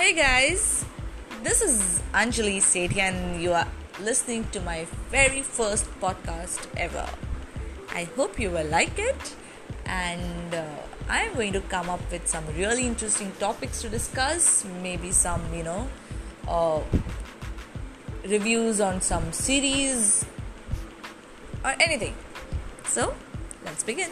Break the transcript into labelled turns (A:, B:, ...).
A: Hey guys, this is Anjali Sethi and you are listening to my very first podcast ever. I hope you will like it and uh, I am going to come up with some really interesting topics to discuss, maybe some, you know, uh, reviews on some series or anything. So, let's begin.